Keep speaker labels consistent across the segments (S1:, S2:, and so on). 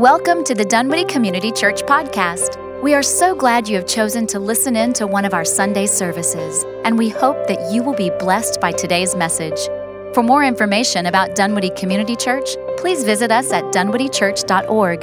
S1: Welcome to the Dunwoody Community Church podcast. We are so glad you have chosen to listen in to one of our Sunday services, and we hope that you will be blessed by today's message. For more information about Dunwoody Community Church, please visit us at dunwoodychurch.org.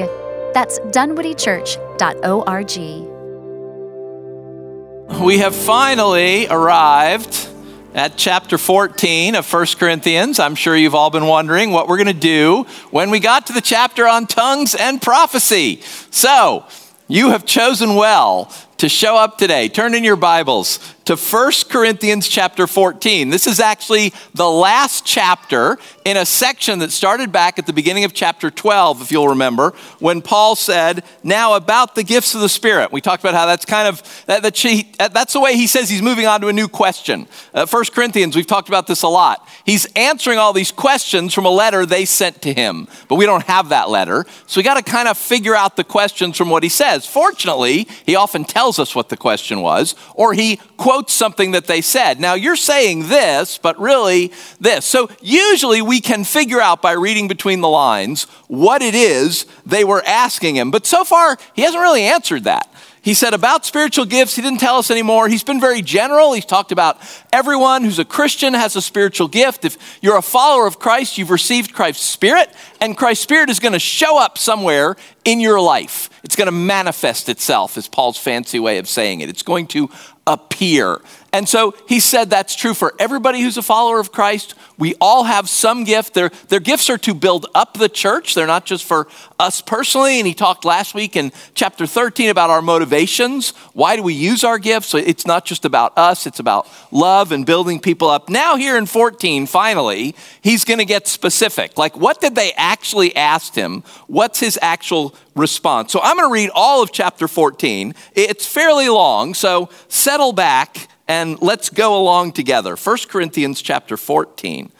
S1: That's dunwoodychurch.org.
S2: We have finally arrived at chapter 14 of 1 Corinthians. I'm sure you've all been wondering what we're going to do when we got to the chapter on tongues and prophecy. So, you have chosen well to show up today. Turn in your Bibles to 1 Corinthians chapter 14. This is actually the last chapter in a section that started back at the beginning of chapter 12, if you'll remember, when Paul said, Now about the gifts of the Spirit. We talked about how that's kind of, that, that she, that's the way he says he's moving on to a new question. Uh, 1 Corinthians, we've talked about this a lot. He's answering all these questions from a letter they sent to him, but we don't have that letter. So we got to kind of figure out the questions from what he says. Fortunately, he often tells us what the question was, or he quotes something that they said. Now, you're saying this, but really this. So, usually we can figure out by reading between the lines what it is they were asking him. But so far, he hasn't really answered that. He said about spiritual gifts, he didn't tell us anymore. He's been very general. He's talked about everyone who's a Christian has a spiritual gift. If you're a follower of Christ, you've received Christ's Spirit, and Christ's Spirit is going to show up somewhere in your life. It's going to manifest itself, is Paul's fancy way of saying it. It's going to appear. And so he said that's true for everybody who's a follower of Christ. We all have some gift. Their, their gifts are to build up the church, they're not just for us personally. And he talked last week in chapter 13 about our motivations. Why do we use our gifts? It's not just about us, it's about love and building people up. Now, here in 14, finally, he's going to get specific. Like, what did they actually ask him? What's his actual response? So I'm going to read all of chapter 14. It's fairly long, so settle back and let's go along together. 1 Corinthians chapter 14.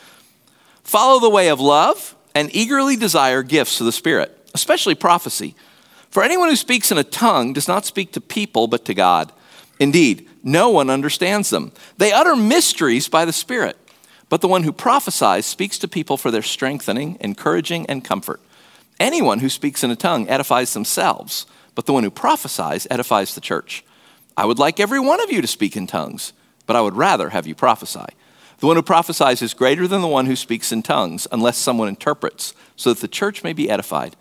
S2: Follow the way of love and eagerly desire gifts of the Spirit, especially prophecy. For anyone who speaks in a tongue does not speak to people, but to God. Indeed, no one understands them. They utter mysteries by the Spirit. But the one who prophesies speaks to people for their strengthening, encouraging, and comfort. Anyone who speaks in a tongue edifies themselves, but the one who prophesies edifies the church. I would like every one of you to speak in tongues, but I would rather have you prophesy. The one who prophesies is greater than the one who speaks in tongues, unless someone interprets, so that the church may be edified.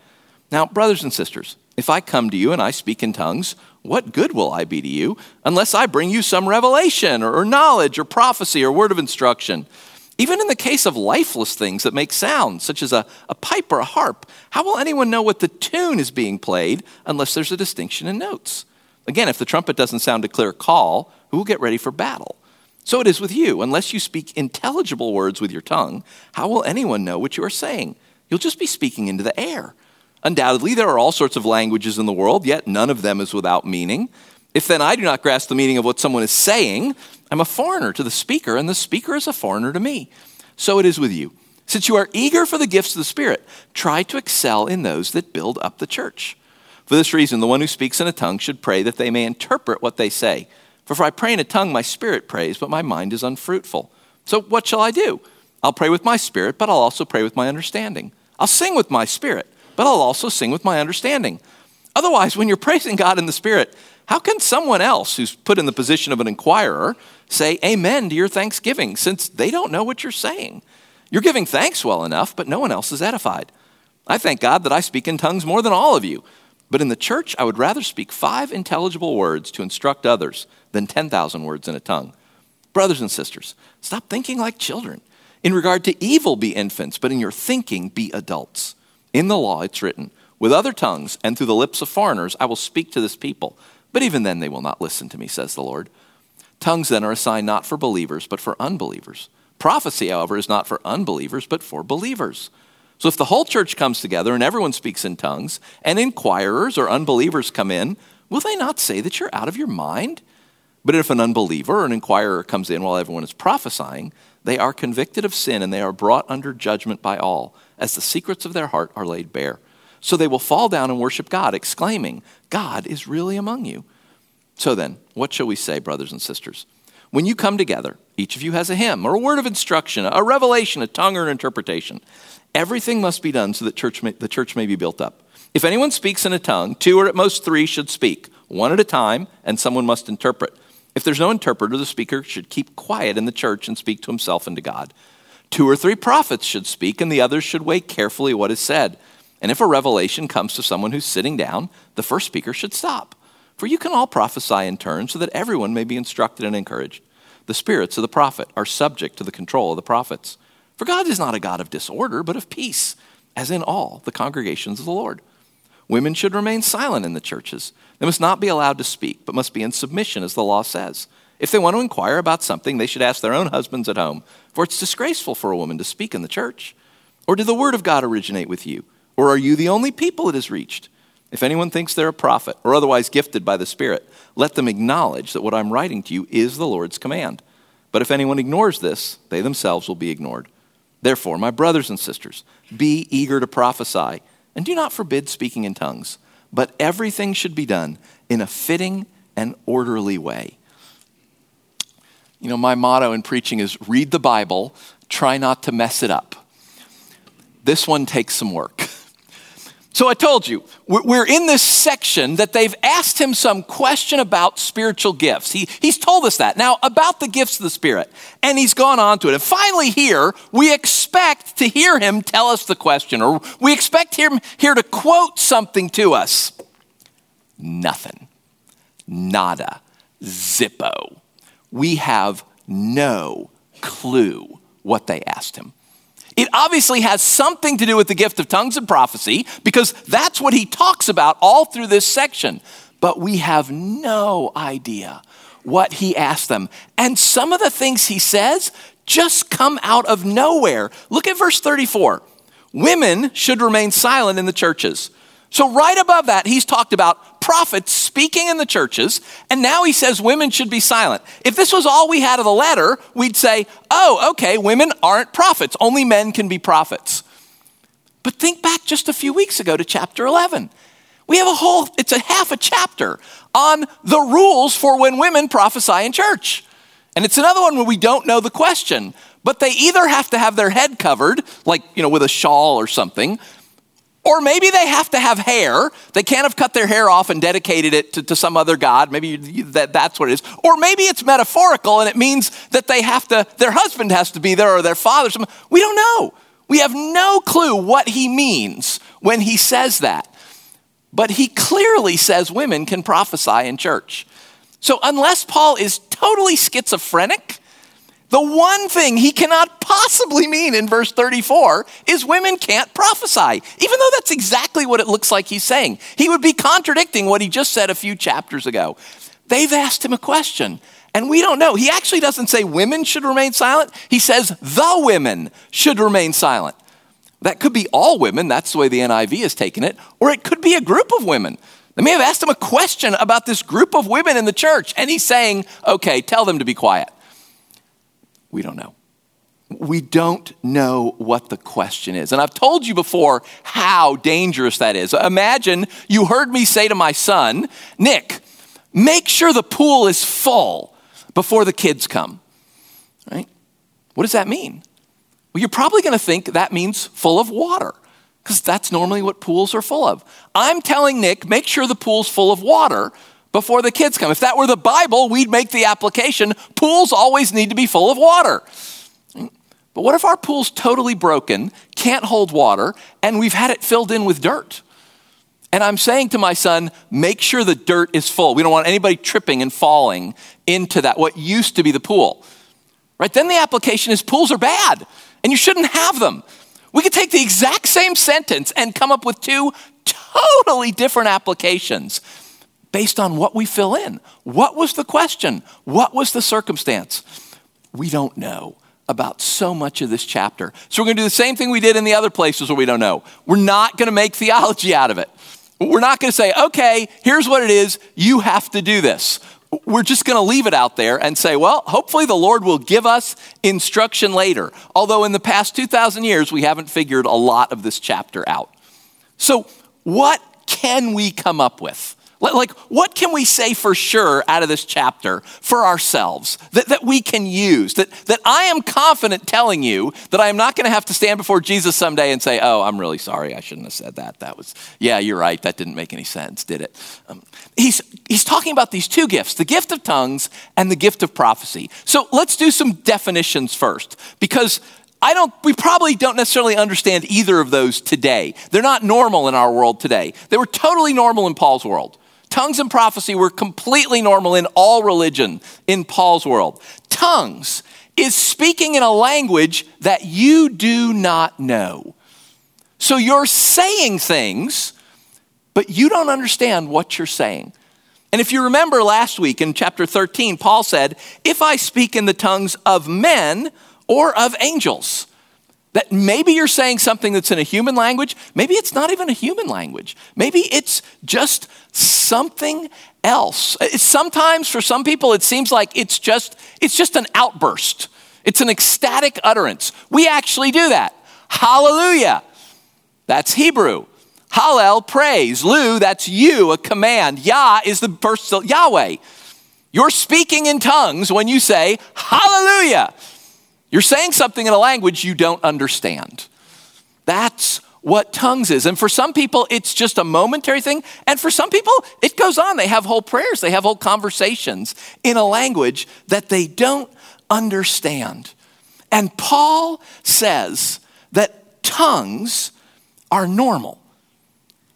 S2: Now, brothers and sisters, if I come to you and I speak in tongues, what good will I be to you unless I bring you some revelation or, knowledge or prophecy or word of instruction? Even in the case of lifeless things that make sounds, such as a, a pipe or a harp, how will anyone know what the tune is being played unless there's a distinction in notes? Again, if the trumpet doesn't sound a clear call, who will get ready for battle? So it is with you. Unless you speak intelligible words with your tongue, how will anyone know what you are saying? You'll just be speaking into the air. Undoubtedly, there are all sorts of languages in the world, yet none of them is without meaning. If then I do not grasp the meaning of what someone is saying, I'm a foreigner to the speaker, and the speaker is a foreigner to me. So it is with you. Since you are eager for the gifts of the Spirit, try to excel in those that build up the church. For this reason, the one who speaks in a tongue should pray that they may interpret what they say. For if I pray in a tongue, my spirit prays, but my mind is unfruitful. So what shall I do? I'll pray with my spirit, but I'll also pray with my understanding. I'll sing with my spirit, but I'll also sing with my understanding. Otherwise, when you're praising God in the spirit, how can someone else who's put in the position of an inquirer say amen to your thanksgiving since they don't know what you're saying? You're giving thanks well enough, but no one else is edified. I thank God that I speak in tongues more than all of you. But in the church, I would rather speak five intelligible words to instruct others than 10,000 words in a tongue. Brothers and sisters, stop thinking like children. In regard to evil, be infants, but in your thinking, be adults. In the law, it's written, With other tongues and through the lips of foreigners, I will speak to this people. But even then, they will not listen to me, says the Lord. Tongues then are a sign not for believers, but for unbelievers. Prophecy, however, is not for unbelievers, but for believers. So if the whole church comes together and everyone speaks in tongues, and inquirers or unbelievers come in, will they not say that you're out of your mind? But if an unbeliever or an inquirer comes in while everyone is prophesying, they are convicted of sin and they are brought under judgment by all, as the secrets of their heart are laid bare. So they will fall down and worship God, exclaiming, God is really among you. So then, what shall we say, brothers and sisters? When you come together, each of you has a hymn or a word of instruction, a revelation, a tongue, or an interpretation. Everything must be done so that church may, the church may be built up. If anyone speaks in a tongue, two or at most three should speak, one at a time, and someone must interpret. If there's no interpreter, the speaker should keep quiet in the church and speak to himself and to God. Two or three prophets should speak, and the others should weigh carefully what is said. And if a revelation comes to someone who's sitting down, the first speaker should stop. For you can all prophesy in turn so that everyone may be instructed and encouraged. The spirits of the prophet are subject to the control of the prophets. For God is not a God of disorder, but of peace, as in all the congregations of the Lord. Women should remain silent in the churches. They must not be allowed to speak, but must be in submission, as the law says. If they want to inquire about something, they should ask their own husbands at home, for it's disgraceful for a woman to speak in the church. Or did the word of God originate with you? Or are you the only people it has reached? If anyone thinks they're a prophet or otherwise gifted by the Spirit, let them acknowledge that what I'm writing to you is the Lord's command. But if anyone ignores this, they themselves will be ignored. Therefore, my brothers and sisters, be eager to prophesy and do not forbid speaking in tongues, but everything should be done in a fitting and orderly way. You know, my motto in preaching is read the Bible, try not to mess it up. This one takes some work. So I told you, we're in this section that they've asked him some question about spiritual gifts. He, he's told us that. Now, about the gifts of the Spirit. And he's gone on to it. And finally, here, we expect to hear him tell us the question, or we expect him here to quote something to us. Nothing. Nada. Zippo. We have no clue what they asked him. It obviously has something to do with the gift of tongues and prophecy because that's what he talks about all through this section. But we have no idea what he asked them. And some of the things he says just come out of nowhere. Look at verse 34. Women should remain silent in the churches. So, right above that, he's talked about prophets speaking in the churches, and now he says women should be silent. If this was all we had of the letter, we'd say, oh, okay, women aren't prophets, only men can be prophets. But think back just a few weeks ago to chapter 11. We have a whole, it's a half a chapter on the rules for when women prophesy in church. And it's another one where we don't know the question, but they either have to have their head covered, like, you know, with a shawl or something, or maybe they have to have hair. They can't have cut their hair off and dedicated it to, to some other God. Maybe that, that's what it is. Or maybe it's metaphorical and it means that they have to, their husband has to be there or their father. We don't know. We have no clue what he means when he says that. But he clearly says women can prophesy in church. So unless Paul is totally schizophrenic, the one thing he cannot possibly mean in verse 34 is women can't prophesy, even though that's exactly what it looks like he's saying. He would be contradicting what he just said a few chapters ago. They've asked him a question, and we don't know. He actually doesn't say women should remain silent, he says the women should remain silent. That could be all women, that's the way the NIV has taken it, or it could be a group of women. They may have asked him a question about this group of women in the church, and he's saying, okay, tell them to be quiet. We don't know. We don't know what the question is. And I've told you before how dangerous that is. Imagine you heard me say to my son, Nick, make sure the pool is full before the kids come. Right? What does that mean? Well, you're probably going to think that means full of water because that's normally what pools are full of. I'm telling Nick, make sure the pool's full of water before the kids come. If that were the Bible, we'd make the application pools always need to be full of water. But what if our pool's totally broken, can't hold water, and we've had it filled in with dirt? And I'm saying to my son, make sure the dirt is full. We don't want anybody tripping and falling into that, what used to be the pool. Right? Then the application is pools are bad, and you shouldn't have them. We could take the exact same sentence and come up with two totally different applications based on what we fill in. What was the question? What was the circumstance? We don't know about so much of this chapter. So we're going to do the same thing we did in the other places where we don't know. We're not going to make theology out of it. We're not going to say, okay, here's what it is, you have to do this. We're just going to leave it out there and say, well, hopefully the Lord will give us instruction later. Although in the past 2,000 years, we haven't figured a lot of this chapter out. So, what can we come up with? Like, what can we say for sure out of this chapter for ourselves that, that we can use? That, that I am confident telling you that I am not going to have to stand before Jesus someday and say, Oh, I'm really sorry. I shouldn't have said that. That was, yeah, you're right. That didn't make any sense, did it? Um, he's, he's talking about these two gifts the gift of tongues and the gift of prophecy. So let's do some definitions first because I don't, we probably don't necessarily understand either of those today. They're not normal in our world today. They were totally normal in Paul's world. Tongues and prophecy were completely normal in all religion in Paul's world. Tongues is speaking in a language that you do not know. So you're saying things, but you don't understand what you're saying. And if you remember last week in chapter 13, Paul said, If I speak in the tongues of men or of angels, that maybe you're saying something that's in a human language, maybe it's not even a human language. Maybe it's just something else. Uh, sometimes for some people it seems like it's just it's just an outburst. It's an ecstatic utterance. We actually do that. Hallelujah. That's Hebrew. Hallel, praise. Lu, that's you, a command. Yah is the of Yahweh. You're speaking in tongues when you say hallelujah. You're saying something in a language you don't understand. That's what tongues is. And for some people, it's just a momentary thing. And for some people, it goes on. They have whole prayers, they have whole conversations in a language that they don't understand. And Paul says that tongues are normal.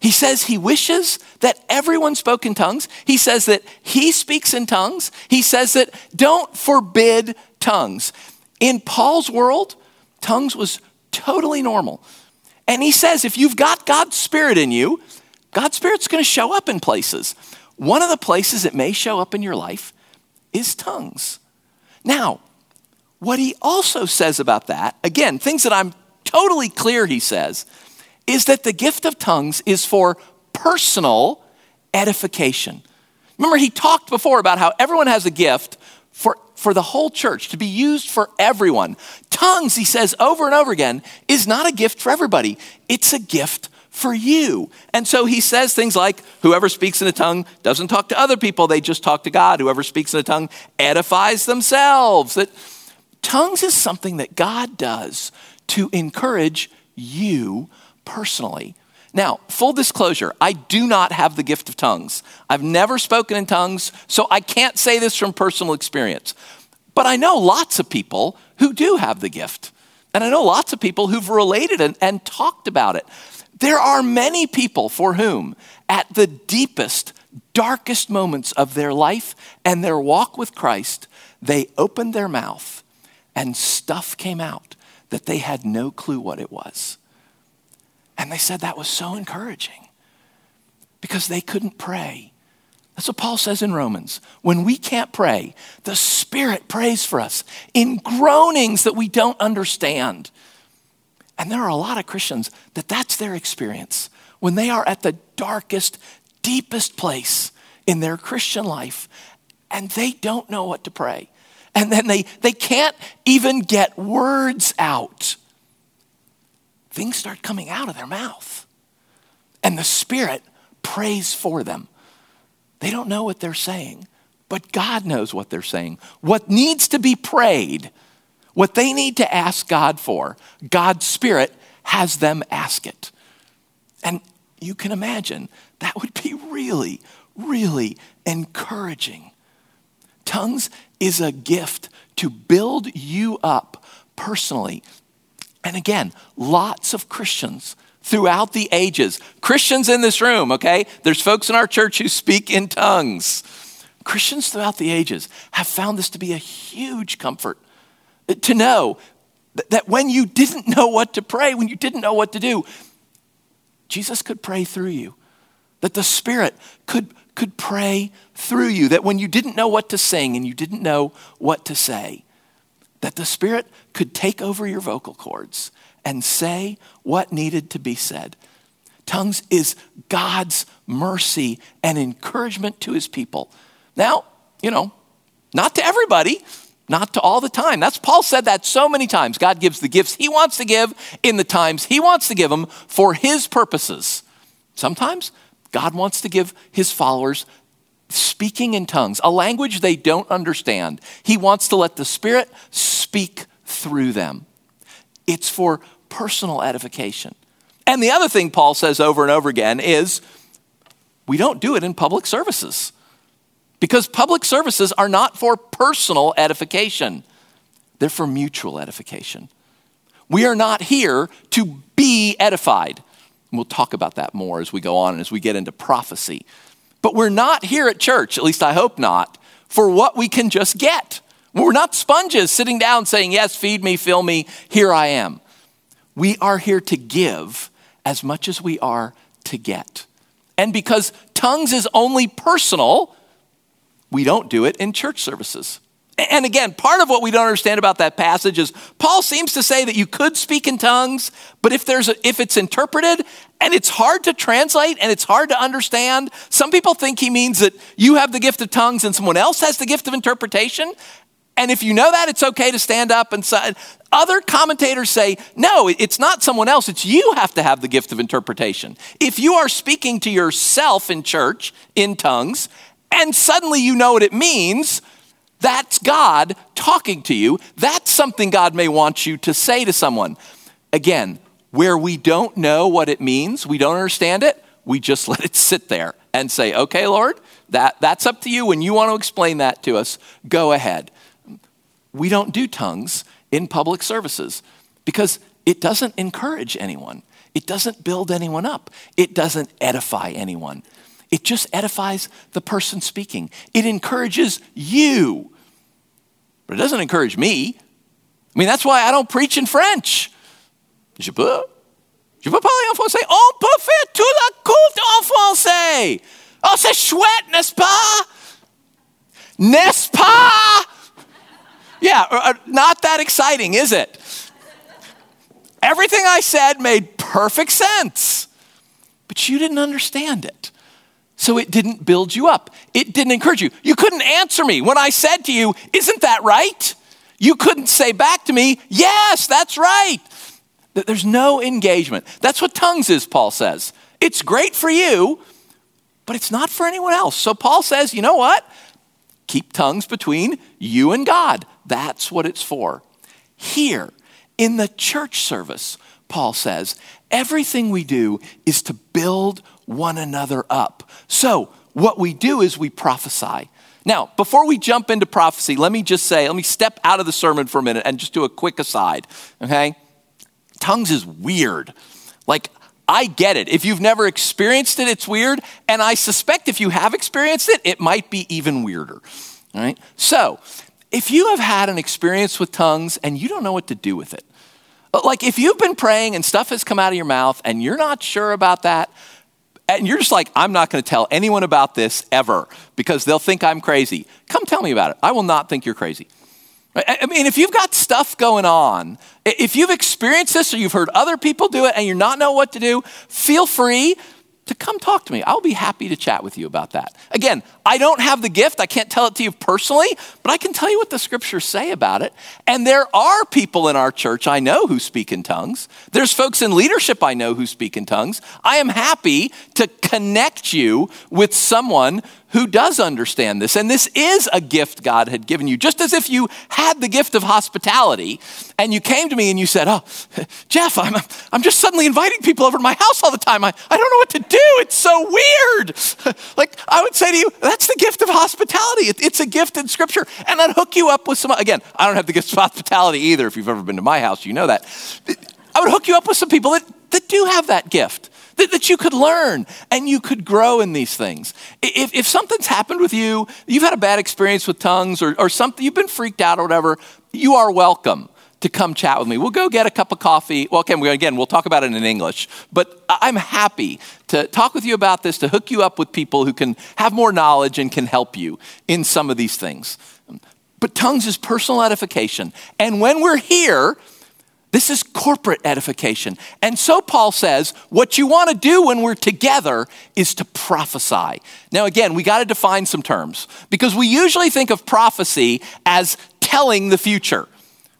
S2: He says he wishes that everyone spoke in tongues. He says that he speaks in tongues. He says that don't forbid tongues. In Paul's world, tongues was totally normal. And he says if you've got God's Spirit in you, God's Spirit's going to show up in places. One of the places it may show up in your life is tongues. Now, what he also says about that, again, things that I'm totally clear he says, is that the gift of tongues is for personal edification. Remember, he talked before about how everyone has a gift for for the whole church, to be used for everyone. Tongues, he says over and over again, is not a gift for everybody, it's a gift for you. And so he says things like whoever speaks in a tongue doesn't talk to other people, they just talk to God. Whoever speaks in a tongue edifies themselves. That tongues is something that God does to encourage you personally. Now, full disclosure, I do not have the gift of tongues. I've never spoken in tongues, so I can't say this from personal experience. But I know lots of people who do have the gift. And I know lots of people who've related and, and talked about it. There are many people for whom, at the deepest, darkest moments of their life and their walk with Christ, they opened their mouth and stuff came out that they had no clue what it was. And they said that was so encouraging because they couldn't pray. That's what Paul says in Romans. When we can't pray, the Spirit prays for us in groanings that we don't understand. And there are a lot of Christians that that's their experience. When they are at the darkest, deepest place in their Christian life and they don't know what to pray. And then they, they can't even get words out things start coming out of their mouth. And the Spirit prays for them. They don't know what they're saying, but God knows what they're saying. What needs to be prayed, what they need to ask God for, God's Spirit has them ask it. And you can imagine that would be really, really encouraging. Tongues is a gift to build you up personally and again, lots of Christians throughout the ages, Christians in this room, okay? There's folks in our church who speak in tongues. Christians throughout the ages have found this to be a huge comfort uh, to know that when you didn't know what to pray, when you didn't know what to do, Jesus could pray through you. That the Spirit could, could pray through you. That when you didn't know what to sing and you didn't know what to say, that the Spirit could take over your vocal cords and say what needed to be said. Tongues is God's mercy and encouragement to his people. Now, you know, not to everybody, not to all the time. That's Paul said that so many times. God gives the gifts he wants to give in the times he wants to give them for his purposes. Sometimes God wants to give his followers speaking in tongues, a language they don't understand. He wants to let the Spirit speak through them. It's for personal edification. And the other thing Paul says over and over again is we don't do it in public services because public services are not for personal edification, they're for mutual edification. We are not here to be edified. And we'll talk about that more as we go on and as we get into prophecy. But we're not here at church, at least I hope not, for what we can just get. We're not sponges sitting down saying, Yes, feed me, fill me, here I am. We are here to give as much as we are to get. And because tongues is only personal, we don't do it in church services. And again, part of what we don't understand about that passage is Paul seems to say that you could speak in tongues, but if there's a, if it's interpreted and it's hard to translate and it's hard to understand, some people think he means that you have the gift of tongues and someone else has the gift of interpretation. And if you know that, it's okay to stand up and say. Other commentators say, no, it's not someone else. It's you have to have the gift of interpretation. If you are speaking to yourself in church in tongues, and suddenly you know what it means, that's God talking to you. That's something God may want you to say to someone. Again, where we don't know what it means, we don't understand it, we just let it sit there and say, okay, Lord, that, that's up to you. When you want to explain that to us, go ahead. We don't do tongues in public services because it doesn't encourage anyone, it doesn't build anyone up, it doesn't edify anyone. It just edifies the person speaking. It encourages you, but it doesn't encourage me. I mean, that's why I don't preach in French. Je peux, je peux parler en français. On peut faire toute la courte en français. Oh, c'est chouette, n'est-ce pas? N'est-ce pas? Yeah, uh, uh, not that exciting, is it? Everything I said made perfect sense, but you didn't understand it. So it didn't build you up. It didn't encourage you. You couldn't answer me when I said to you, Isn't that right? You couldn't say back to me, Yes, that's right. There's no engagement. That's what tongues is, Paul says. It's great for you, but it's not for anyone else. So Paul says, You know what? Keep tongues between you and God. That's what it's for. Here, in the church service, Paul says, everything we do is to build one another up. So, what we do is we prophesy. Now, before we jump into prophecy, let me just say, let me step out of the sermon for a minute and just do a quick aside, okay? Tongues is weird. Like, I get it. If you've never experienced it, it's weird. And I suspect if you have experienced it, it might be even weirder. All right? So, if you have had an experience with tongues and you don't know what to do with it, like if you've been praying and stuff has come out of your mouth and you're not sure about that, and you're just like, I'm not going to tell anyone about this ever because they'll think I'm crazy. Come tell me about it. I will not think you're crazy. I mean, if you've got stuff going on, if you've experienced this or you've heard other people do it and you're not know what to do, feel free to come talk to me. I'll be happy to chat with you about that. Again, I don't have the gift. I can't tell it to you personally, but I can tell you what the scriptures say about it. And there are people in our church I know who speak in tongues. There's folks in leadership I know who speak in tongues. I am happy to connect you with someone who does understand this. And this is a gift God had given you, just as if you had the gift of hospitality and you came to me and you said, Oh, Jeff, I'm, I'm just suddenly inviting people over to my house all the time. I, I don't know what to do. It's so weird. like, I would say to you, That's the gift of hospitality. It, it's a gift in Scripture. And I'd hook you up with some, again, I don't have the gift of hospitality either. If you've ever been to my house, you know that. I would hook you up with some people that, that do have that gift that, that you could learn and you could grow in these things. If, if something's happened with you, you've had a bad experience with tongues or, or something, you've been freaked out or whatever, you are welcome to come chat with me. We'll go get a cup of coffee. Well, again, we'll talk about it in English, but I'm happy to talk with you about this, to hook you up with people who can have more knowledge and can help you in some of these things. But tongues is personal edification. And when we're here, this is corporate edification. And so Paul says, what you want to do when we're together is to prophesy. Now, again, we got to define some terms because we usually think of prophecy as telling the future.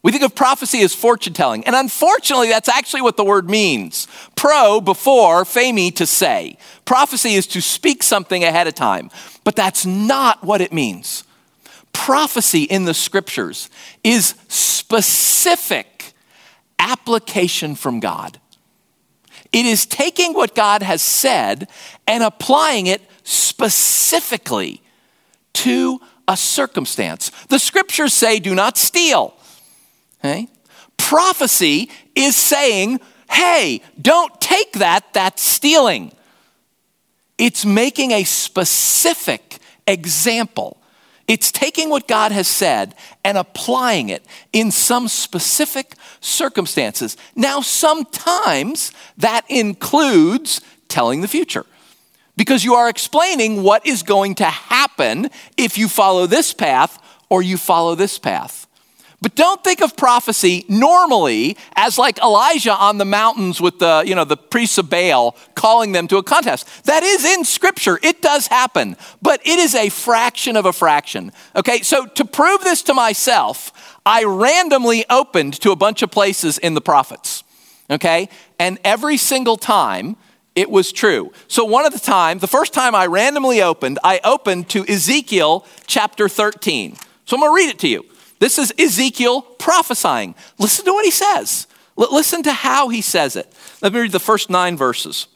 S2: We think of prophecy as fortune telling. And unfortunately, that's actually what the word means. Pro, before, phemi, to say. Prophecy is to speak something ahead of time. But that's not what it means. Prophecy in the scriptures is specific application from God. It is taking what God has said and applying it specifically to a circumstance. The scriptures say, do not steal. Okay? Prophecy is saying, hey, don't take that, that's stealing. It's making a specific example. It's taking what God has said and applying it in some specific circumstances. Now, sometimes that includes telling the future because you are explaining what is going to happen if you follow this path or you follow this path. But don't think of prophecy normally as like Elijah on the mountains with the, you know, the priests of Baal calling them to a contest. That is in scripture. It does happen, but it is a fraction of a fraction. Okay, so to prove this to myself, I randomly opened to a bunch of places in the prophets. Okay, and every single time it was true. So one of the time, the first time I randomly opened, I opened to Ezekiel chapter 13. So I'm going to read it to you. This is Ezekiel prophesying. Listen to what he says. L- listen to how he says it. Let me read the first nine verses.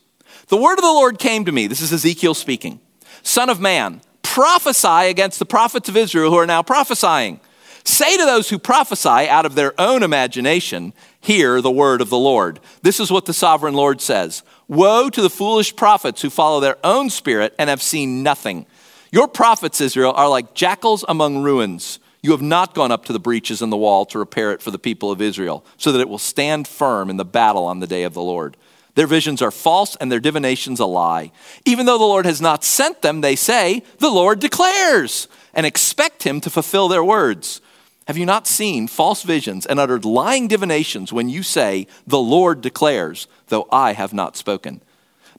S2: The word of the Lord came to me. This is Ezekiel speaking. Son of man, prophesy against the prophets of Israel who are now prophesying. Say to those who prophesy out of their own imagination, Hear the word of the Lord. This is what the sovereign Lord says Woe to the foolish prophets who follow their own spirit and have seen nothing. Your prophets, Israel, are like jackals among ruins. You have not gone up to the breaches in the wall to repair it for the people of Israel, so that it will stand firm in the battle on the day of the Lord. Their visions are false and their divinations a lie. Even though the Lord has not sent them, they say, The Lord declares, and expect him to fulfill their words. Have you not seen false visions and uttered lying divinations when you say, The Lord declares, though I have not spoken?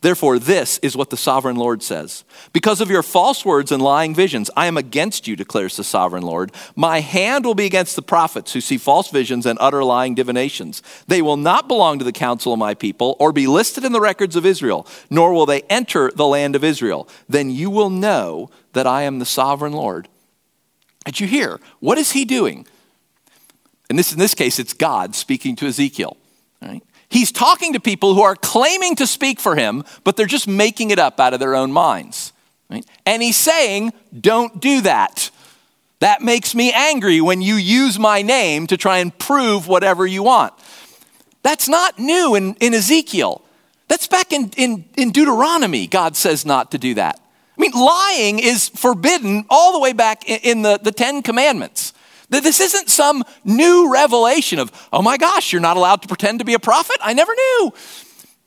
S2: Therefore, this is what the sovereign Lord says Because of your false words and lying visions, I am against you, declares the sovereign Lord. My hand will be against the prophets who see false visions and utter lying divinations. They will not belong to the council of my people or be listed in the records of Israel, nor will they enter the land of Israel. Then you will know that I am the sovereign Lord. Did you hear? What is he doing? And this, in this case, it's God speaking to Ezekiel. Right? He's talking to people who are claiming to speak for him, but they're just making it up out of their own minds. Right? And he's saying, Don't do that. That makes me angry when you use my name to try and prove whatever you want. That's not new in, in Ezekiel. That's back in, in, in Deuteronomy, God says not to do that. I mean, lying is forbidden all the way back in, the, the Ten Commandments. This isn't some new revelation of, oh my gosh, you're not allowed to pretend to be a prophet? I never knew.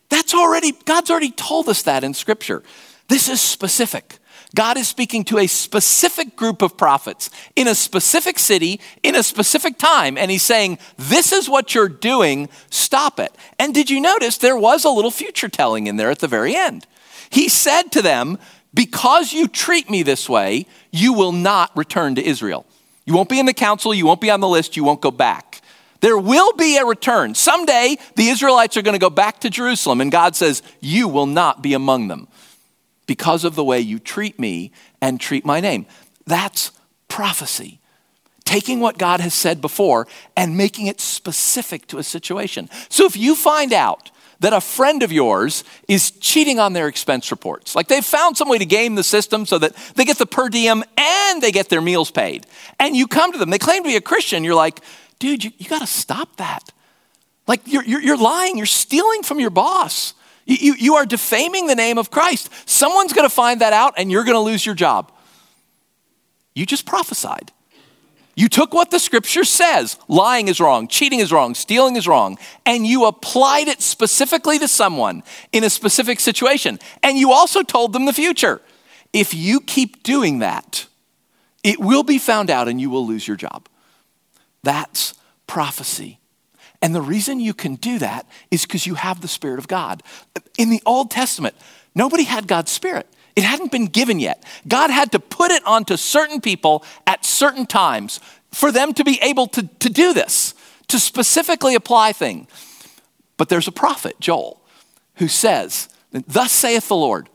S2: That's already, God's already told us that in Scripture. This is specific. God is speaking to a specific group of prophets in a specific city, in a specific time, and He's saying, This is what you're doing, stop it. And did you notice there was a little future telling in there at the very end? He said to them, Because you treat me this way, you will not return to Israel. You won't be in the council, you won't be on the list, you won't go back. There will be a return. Someday, the Israelites are going to go back to Jerusalem, and God says, You will not be among them because of the way you treat me and treat my name. That's prophecy. Taking what God has said before and making it specific to a situation. So if you find out that a friend of yours is cheating on their expense reports. Like they've found some way to game the system so that they get the per diem and they get their meals paid. And you come to them, they claim to be a Christian. You're like, dude, you, you got to stop that. Like you're, you're, you're, lying, you're stealing from your boss. You, you, you are defaming the name of Christ. Someone's going to find that out and you're going to lose your job. You just prophesied. You took what the scripture says lying is wrong, cheating is wrong, stealing is wrong and you applied it specifically to someone in a specific situation. And you also told them the future. If you keep doing that, it will be found out and you will lose your job. That's prophecy. And the reason you can do that is because you have the Spirit of God. In the Old Testament, nobody had God's Spirit. It hadn't been given yet. God had to put it onto certain people at certain times for them to be able to, to do this. to specifically apply things. But there's a prophet, Joel, who says, Thus saith the Lord,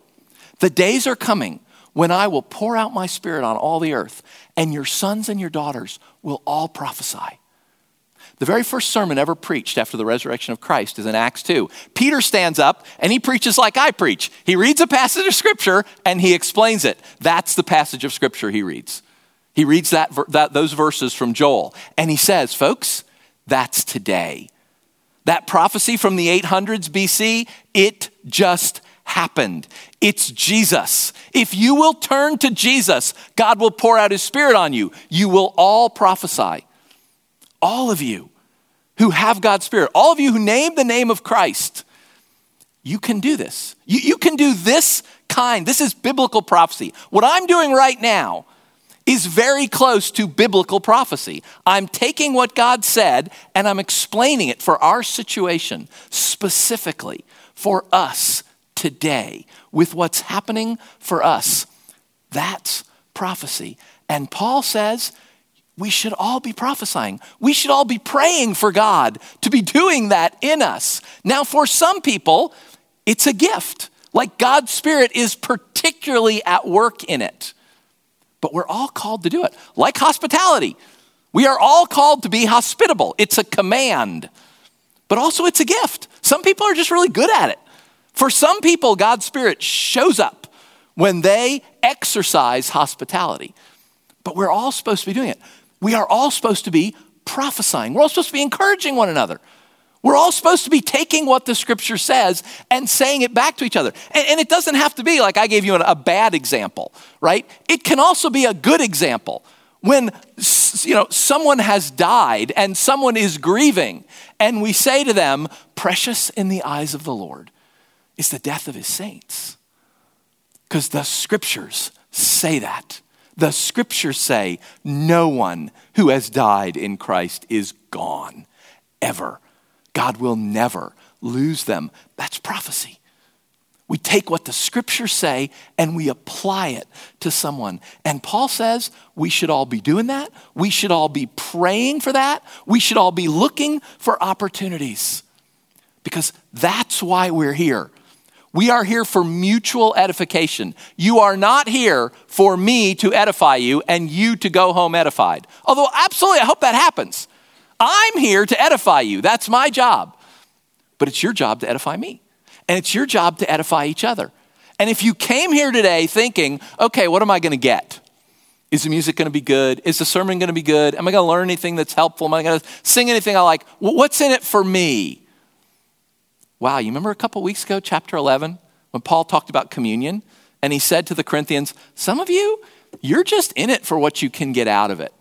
S2: the days are coming when I will pour out my spirit on all the earth, and your sons and your daughters will all prophesy. The very first sermon ever preached after the resurrection of Christ is in Acts 2. Peter stands up and he preaches like I preach. He reads a passage of Scripture and he explains it. That's the passage of Scripture he reads. He reads that, that, those verses from Joel and he says, folks, that's today. That prophecy from the 800s BC, it just happened. It's Jesus. If you will turn to Jesus, God will pour out his spirit on you. You will all prophesy. All of you who have God's Spirit, all of you who name the name of Christ, you can do this. You, you can do this kind. This is biblical prophecy. What I'm doing right now is very close to biblical prophecy. I'm taking what God said and I'm explaining it for our situation, specifically for us today, with what's happening for us. That's prophecy. And Paul says, we should all be prophesying. We should all be praying for God to be doing that in us. Now, for some people, it's a gift. Like God's Spirit is particularly at work in it. But we're all called to do it. Like hospitality, we are all called to be hospitable. It's a command, but also it's a gift. Some people are just really good at it. For some people, God's Spirit shows up when they exercise hospitality. But we're all supposed to be doing it we are all supposed to be prophesying. We're all supposed to be encouraging one another. We're all supposed to be taking what the scripture says and saying it back to each other. And, and it doesn't have to be like I gave you a bad example, right? It can also be a good example. When you know someone has died and someone is grieving, and we say to them, "Precious in the eyes of the Lord is the death of his saints," because the scriptures say that. The scriptures say no one who has died in Christ is gone ever. God will never lose them. That's prophecy. We take what the scriptures say and we apply it to someone. And Paul says we should all be doing that. We should all be praying for that. We should all be looking for opportunities because that's why we're here. We are here for mutual edification. You are not here for me to edify you and you to go home edified. Although, absolutely, I hope that happens. I'm here to edify you. That's my job. But it's your job to edify me. And it's your job to edify each other. And if you came here today thinking, okay, what am I going to get? Is the music going to be good? Is the sermon going to be good? Am I going to learn anything that's helpful? Am I going to sing anything I like? What's in it for me? Wow, you remember a couple weeks ago, chapter 11, when Paul talked about communion? And he said to the Corinthians, Some of you, you're just in it for what you can get out of it.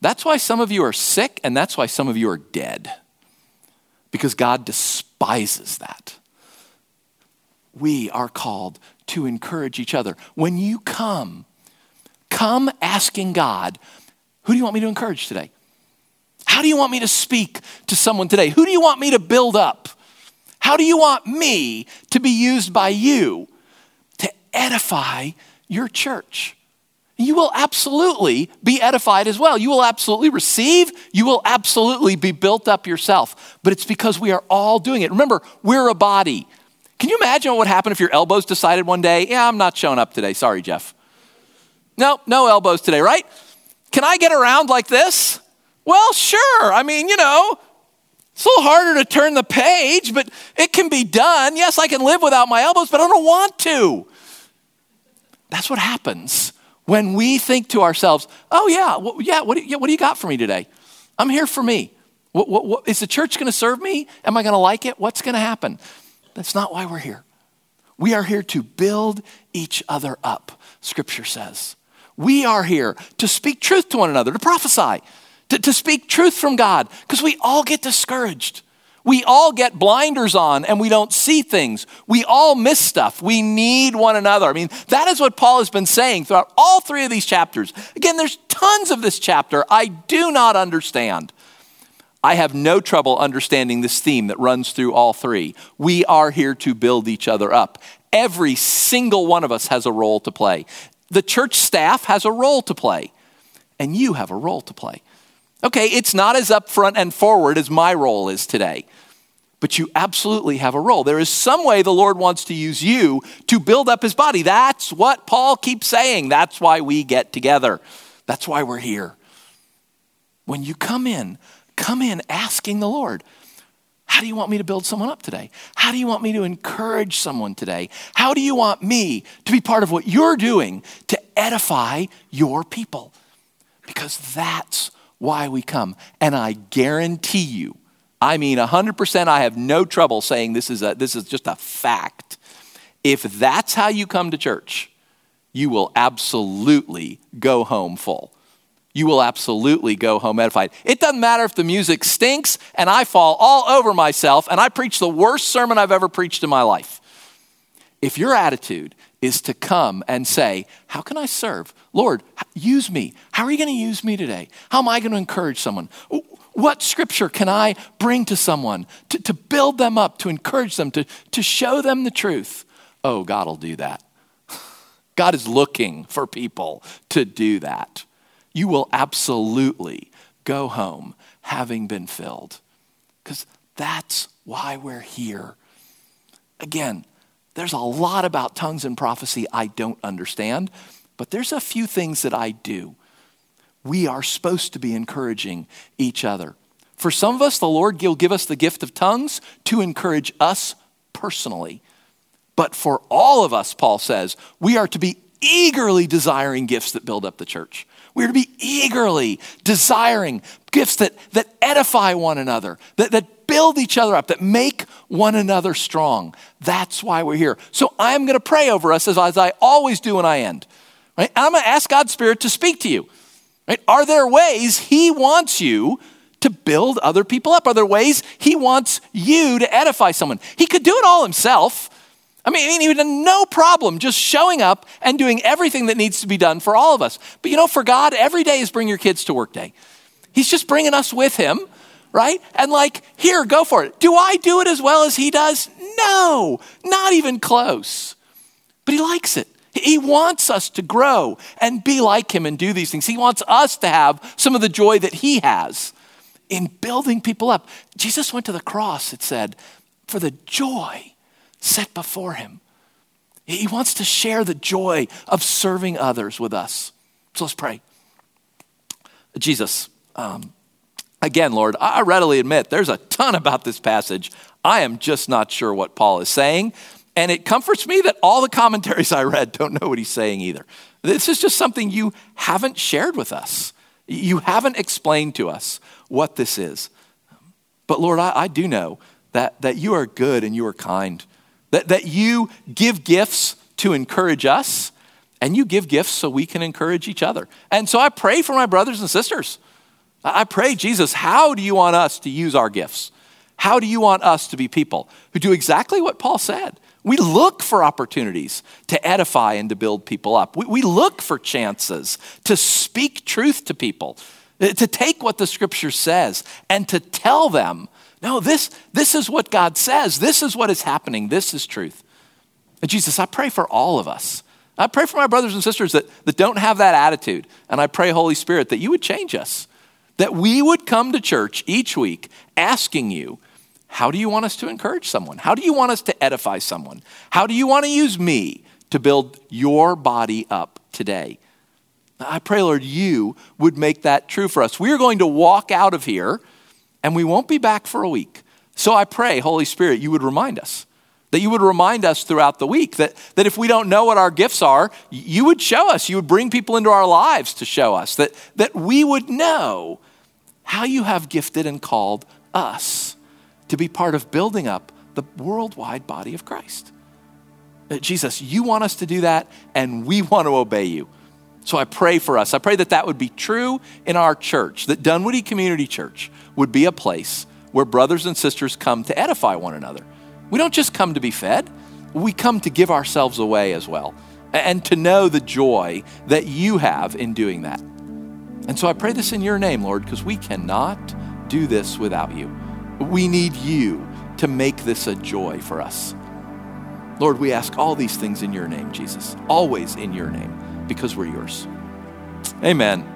S2: That's why some of you are sick, and that's why some of you are dead. Because God despises that. We are called to encourage each other. When you come, come asking God, Who do you want me to encourage today? How do you want me to speak to someone today? Who do you want me to build up? How do you want me to be used by you to edify your church? You will absolutely be edified as well. You will absolutely receive. You will absolutely be built up yourself. But it's because we are all doing it. Remember, we're a body. Can you imagine what would happen if your elbows decided one day, yeah, I'm not showing up today. Sorry, Jeff. No, no elbows today, right? Can I get around like this? Well, sure. I mean, you know, it's a little harder to turn the page, but it can be done. Yes, I can live without my elbows, but I don't want to. That's what happens when we think to ourselves, oh, yeah, well, yeah, what, do, yeah, what do you got for me today? I'm here for me. What, what, what, is the church going to serve me? Am I going to like it? What's going to happen? That's not why we're here. We are here to build each other up, Scripture says. We are here to speak truth to one another, to prophesy, to, to speak truth from God because we all get discouraged. We all get blinders on and we don't see things. We all miss stuff. We need one another. I mean, that is what Paul has been saying throughout all three of these chapters. Again, there's tons of this chapter I do not understand. I have no trouble understanding this theme that runs through all three. We are here to build each other up. Every single one of us has a role to play. The church staff has a role to play, and you have a role to play. Okay, it's not as upfront and forward as my role is today, but you absolutely have a role. There is some way the Lord wants to use you to build up his body. That's what Paul keeps saying. That's why we get together, that's why we're here. When you come in, come in asking the Lord, how do you want me to build someone up today? How do you want me to encourage someone today? How do you want me to be part of what you're doing to edify your people? Because that's why we come. And I guarantee you, I mean 100%, I have no trouble saying this is, a, this is just a fact. If that's how you come to church, you will absolutely go home full you will absolutely go home edified. It doesn't matter if the music stinks and I fall all over myself and I preach the worst sermon I've ever preached in my life. If your attitude is to come and say, How can I serve? Lord, use me. How are you going to use me today? How am I going to encourage someone? What scripture can I bring to someone to, to build them up, to encourage them, to, to show them the truth? Oh, God will do that. God is looking for people to do that you will absolutely go home having been filled. Because that's why we're here. Again, there's a lot about tongues and prophecy I don't understand, but there's a few things that I do. We are supposed to be encouraging each other. For some of us, the Lord will give us the gift of tongues to encourage us personally. But for all of us, Paul says, we are to be eagerly desiring gifts that build up the church. We are to be eagerly desiring gifts that, that edify one another, that, that build each other up, that make one another strong. That's why we're here. So I'm going to pray over us as, as I always do when I end. Right? I'm going to ask God's Spirit to speak to you. Right? Are there ways He wants you to build other people up? Are there ways He wants you to edify someone? He could do it all Himself. I mean, he had no problem just showing up and doing everything that needs to be done for all of us. But you know, for God, every day is bring your kids to work day. He's just bringing us with him, right? And like, here, go for it. Do I do it as well as he does? No, not even close. But he likes it. He wants us to grow and be like him and do these things. He wants us to have some of the joy that he has in building people up. Jesus went to the cross, it said, for the joy set before him. He wants to share the joy of serving others with us. So let's pray. Jesus, um, again, Lord, I readily admit there's a ton about this passage. I am just not sure what Paul is saying. And it comforts me that all the commentaries I read don't know what he's saying either. This is just something you haven't shared with us. You haven't explained to us what this is. But Lord, I, I do know that, that you are good and you are kind that, that you give gifts to encourage us, and you give gifts so we can encourage each other. And so I pray for my brothers and sisters. I pray, Jesus, how do you want us to use our gifts? How do you want us to be people who do exactly what Paul said? We look for opportunities to edify and to build people up. We, we look for chances to speak truth to people, eh, to take what the scripture says and to tell them no, this, this is what God says. This is what is happening. This is truth. And Jesus, I pray for all of us. I pray for my brothers and sisters that, that don't have that attitude. And I pray, Holy Spirit, that you would change us, that we would come to church each week asking you, how do you want us to encourage someone? How do you want us to edify someone? How do you want to use me to build your body up today? I pray, Lord, you would make that true for us. We are going to walk out of here and we won't be back for a week. So I pray, Holy Spirit, you would remind us. That you would remind us throughout the week that, that if we don't know what our gifts are, you would show us. You would bring people into our lives to show us. That, that we would know how you have gifted and called us to be part of building up the worldwide body of Christ. Uh, Jesus, you want us to do that, and we want to obey you. So I pray for us. I pray that that would be true in our church, that Dunwoody Community Church would be a place where brothers and sisters come to edify one another. We don't just come to be fed, we come to give ourselves away as well and to know the joy that you have in doing that. And so I pray this in your name, Lord, because we cannot do this without you. We need you to make this a joy for us. Lord, we ask all these things in your name, Jesus, always in your name, because we're yours. Amen.